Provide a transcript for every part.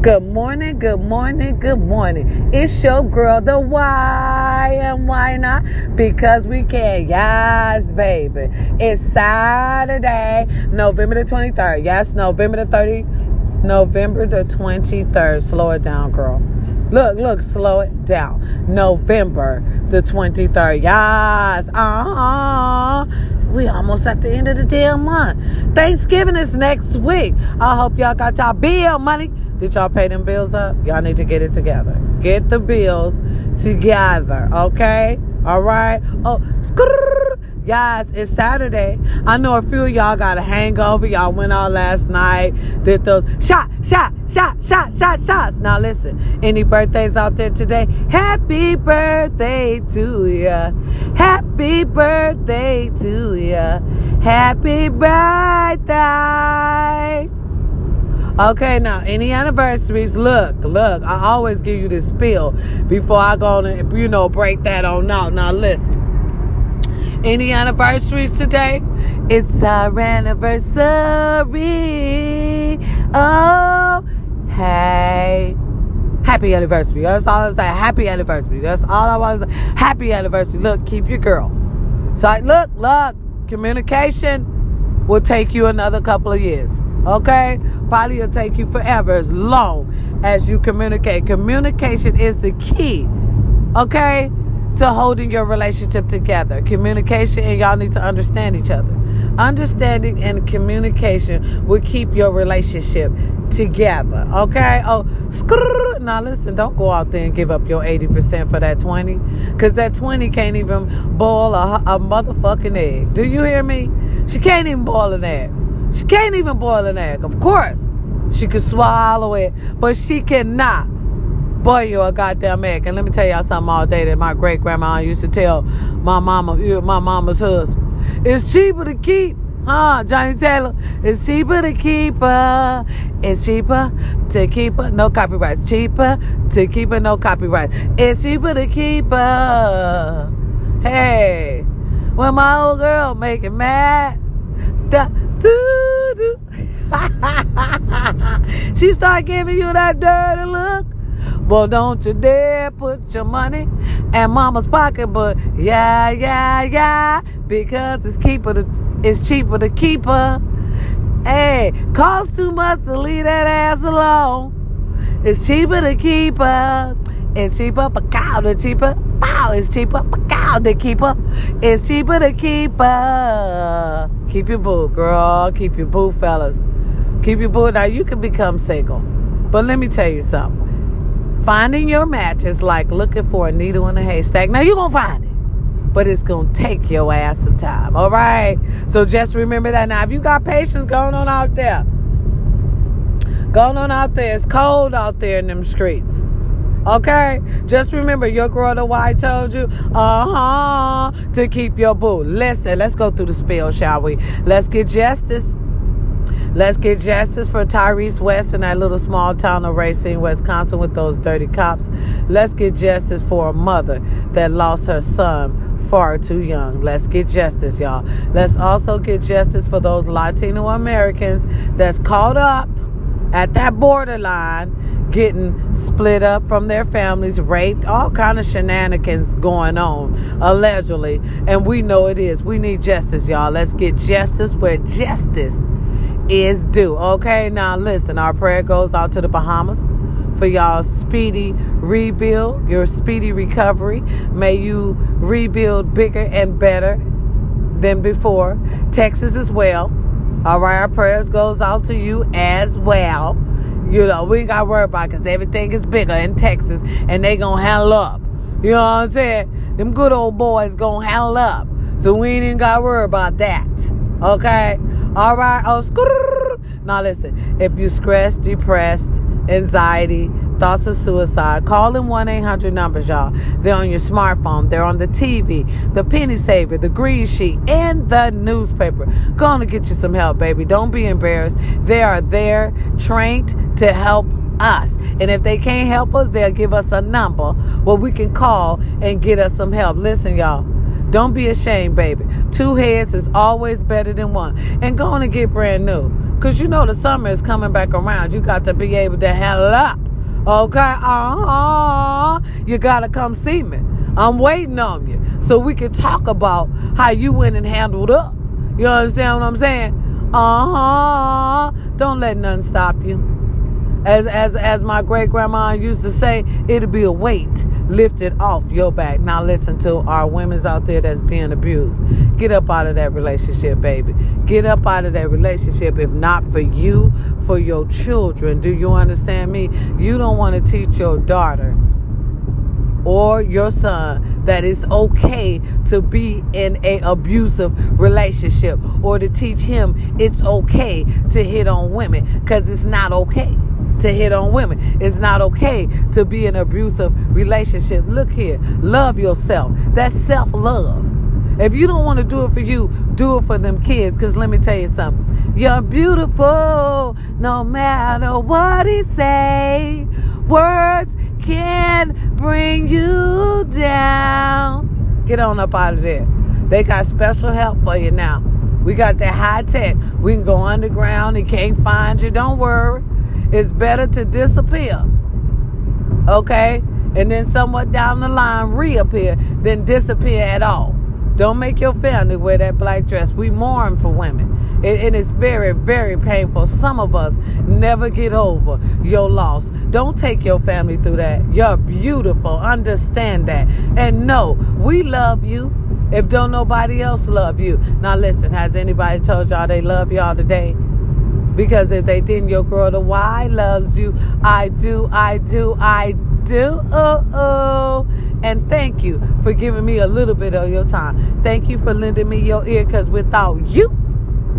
Good morning, good morning, good morning. It's your girl, the why and why not? Because we can. Yes, baby. It's Saturday, November the 23rd. Yes, November the 30th. November the 23rd. Slow it down, girl. Look, look, slow it down. November the 23rd. Yes. Uh-huh. We almost at the end of the damn month. Thanksgiving is next week. I hope y'all got y'all bill money. Did y'all pay them bills up? Y'all need to get it together. Get the bills together, okay? All right. Oh, skrrr. Guys, it's Saturday. I know a few of y'all got a hangover. Y'all went out last night, did those shot, shot, shot, shot, shot, shots. Now listen, any birthdays out there today? Happy birthday to ya. Happy birthday to ya. Happy birthday. Okay, now any anniversaries, look, look, I always give you this spiel before I go and you know break that on out. Now listen. Any anniversaries today? It's our anniversary. Oh, hey. Happy anniversary. That's all I say. Happy anniversary. That's all I say. Happy anniversary. Look, keep your girl. So I, look, look, communication will take you another couple of years. Okay? Probably will take you forever as long as you communicate. Communication is the key. Okay? To holding your relationship together. Communication and y'all need to understand each other. Understanding and communication will keep your relationship together. Okay? Oh, skrrr. now listen, don't go out there and give up your 80% for that 20. Because that 20 can't even boil a, a motherfucking egg. Do you hear me? She can't even boil an egg. She can't even boil an egg. Of course, she could swallow it, but she cannot boil a goddamn egg. And let me tell y'all something all day that my great grandma used to tell my mama, my mama's husband. It's cheaper to keep, huh, Johnnie Taylor? It's cheaper to keep her. It's cheaper to keep her. No copyrights. Cheaper to keep her. No copyrights. It's cheaper to keep her. Hey, when my old girl making mad. Da, doo, doo. she start giving you that dirty look. Well, don't you dare put your money in mama's pocket, but yeah, yeah, yeah, because it's cheaper to it's cheaper to keep her. Hey, costs too much to leave that ass alone. It's cheaper to keep her. It's cheaper for cow to cheaper. Wow, it's cheaper for cow to keep her. It's cheaper to keep her. Keep your boo, girl. Keep your boo, fellas. Keep your boo. Now you can become single, but let me tell you something. Finding your match is like looking for a needle in a haystack. Now you're gonna find it, but it's gonna take your ass some time. All right. So just remember that. Now, if you got patience going on out there, going on out there, it's cold out there in them streets. Okay? Just remember your girl the white told you, uh-huh, to keep your boo. Listen, let's go through the spill, shall we? Let's get justice. Let's get justice for Tyrese West in that little small town of Racine, Wisconsin with those dirty cops. Let's get justice for a mother that lost her son far too young. Let's get justice, y'all. Let's also get justice for those Latino Americans that's caught up at that borderline getting split up from their families, raped, all kind of shenanigans going on, allegedly. And we know it is. We need justice, y'all. Let's get justice where justice is due. Okay, now listen, our prayer goes out to the Bahamas for y'all speedy rebuild, your speedy recovery. May you rebuild bigger and better than before. Texas as well. All right, our prayers goes out to you as well. You know, we ain't got to worry about because everything is bigger in Texas and they going to handle up. You know what I'm saying? Them good old boys going to handle up. So we ain't even got to worry about that. Okay? All right. Oh, now listen. If you're stressed, depressed, anxiety, thoughts of suicide, call them 1 800 numbers, y'all. They're on your smartphone, they're on the TV, the penny saver, the green sheet, and the newspaper. Go on and get you some help, baby. Don't be embarrassed. They are there, trained to help us. And if they can't help us, they'll give us a number where we can call and get us some help. Listen, y'all. Don't be ashamed, baby. Two heads is always better than one. And going to get brand new. Because you know the summer is coming back around. You got to be able to handle up. Okay? Uh-huh. You got to come see me. I'm waiting on you. So we can talk about how you went and handled up. You understand what I'm saying? Uh-huh. Don't let nothing stop you. As as as my great grandma used to say, it'll be a weight lifted off your back. Now listen to our women's out there that's being abused. Get up out of that relationship, baby. Get up out of that relationship. If not for you, for your children. Do you understand me? You don't want to teach your daughter or your son that it's okay to be in a abusive relationship or to teach him it's okay to hit on women because it's not okay to hit on women. It's not okay to be in an abusive relationship. Look here, love yourself. That's self love. If you don't want to do it for you, do it for them kids. Because let me tell you something. You're beautiful no matter what he say. Words can bring you down. Get on up out of there. They got special help for you now. We got that high tech. We can go underground. He can't find you. Don't worry. It's better to disappear. Okay? And then somewhat down the line reappear than disappear at all. Don't make your family wear that black dress. We mourn for women. And it's very, very painful. Some of us never get over your loss. Don't take your family through that. You're beautiful. Understand that. And no, we love you if don't nobody else love you. Now listen, has anybody told y'all they love y'all today? Because if they didn't, your girl the why loves you. I do, I do, I do. Oh, oh. And thank you for giving me a little bit of your time. Thank you for lending me your ear because without you,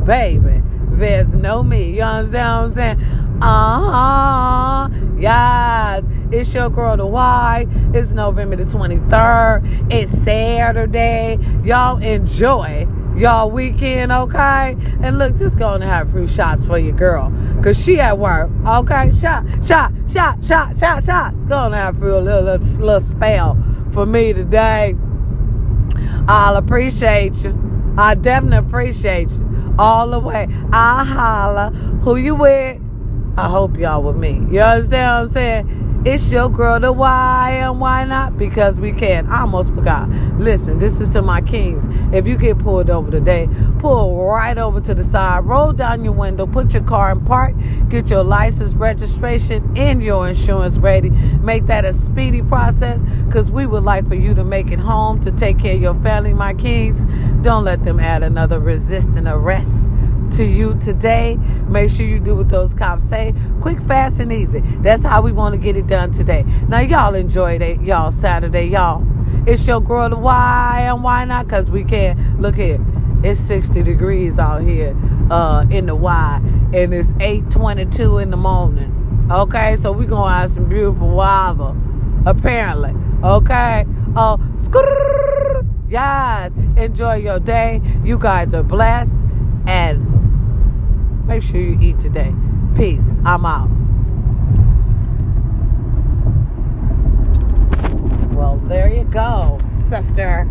baby, there's no me. You understand what I'm saying? Uh huh. Yes. It's your girl, the why. It's November the 23rd. It's Saturday. Y'all enjoy y'all weekend, okay? And look, just go and have a few shots for your girl. Cause she at work, okay? Shot, shot, shot, shot, shot, shots. Go and have a few little, little, little spell for me today. I'll appreciate you. I definitely appreciate you all the way. I holla. Who you with? I hope y'all with me. You understand what I'm saying? It's your girl, the why and why not? Because we can. I almost forgot. Listen, this is to my kings. If you get pulled over today, pull right over to the side, roll down your window, put your car in park, get your license, registration, and your insurance ready. Make that a speedy process because we would like for you to make it home to take care of your family, my kings. Don't let them add another resisting arrest to you today. Make sure you do what those cops say. Quick, fast, and easy. That's how we want to get it done today. Now, y'all enjoy it, y'all Saturday, y'all. It's your girl, the why and why not? Because we can't Look here. It's 60 degrees out here uh, in the Y, and it's 8:22 in the morning. Okay, so we gonna have some beautiful weather, apparently. Okay, uh, yes. Enjoy your day. You guys are blessed, and Make sure you eat today. Peace. I'm out. Well, there you go, sister.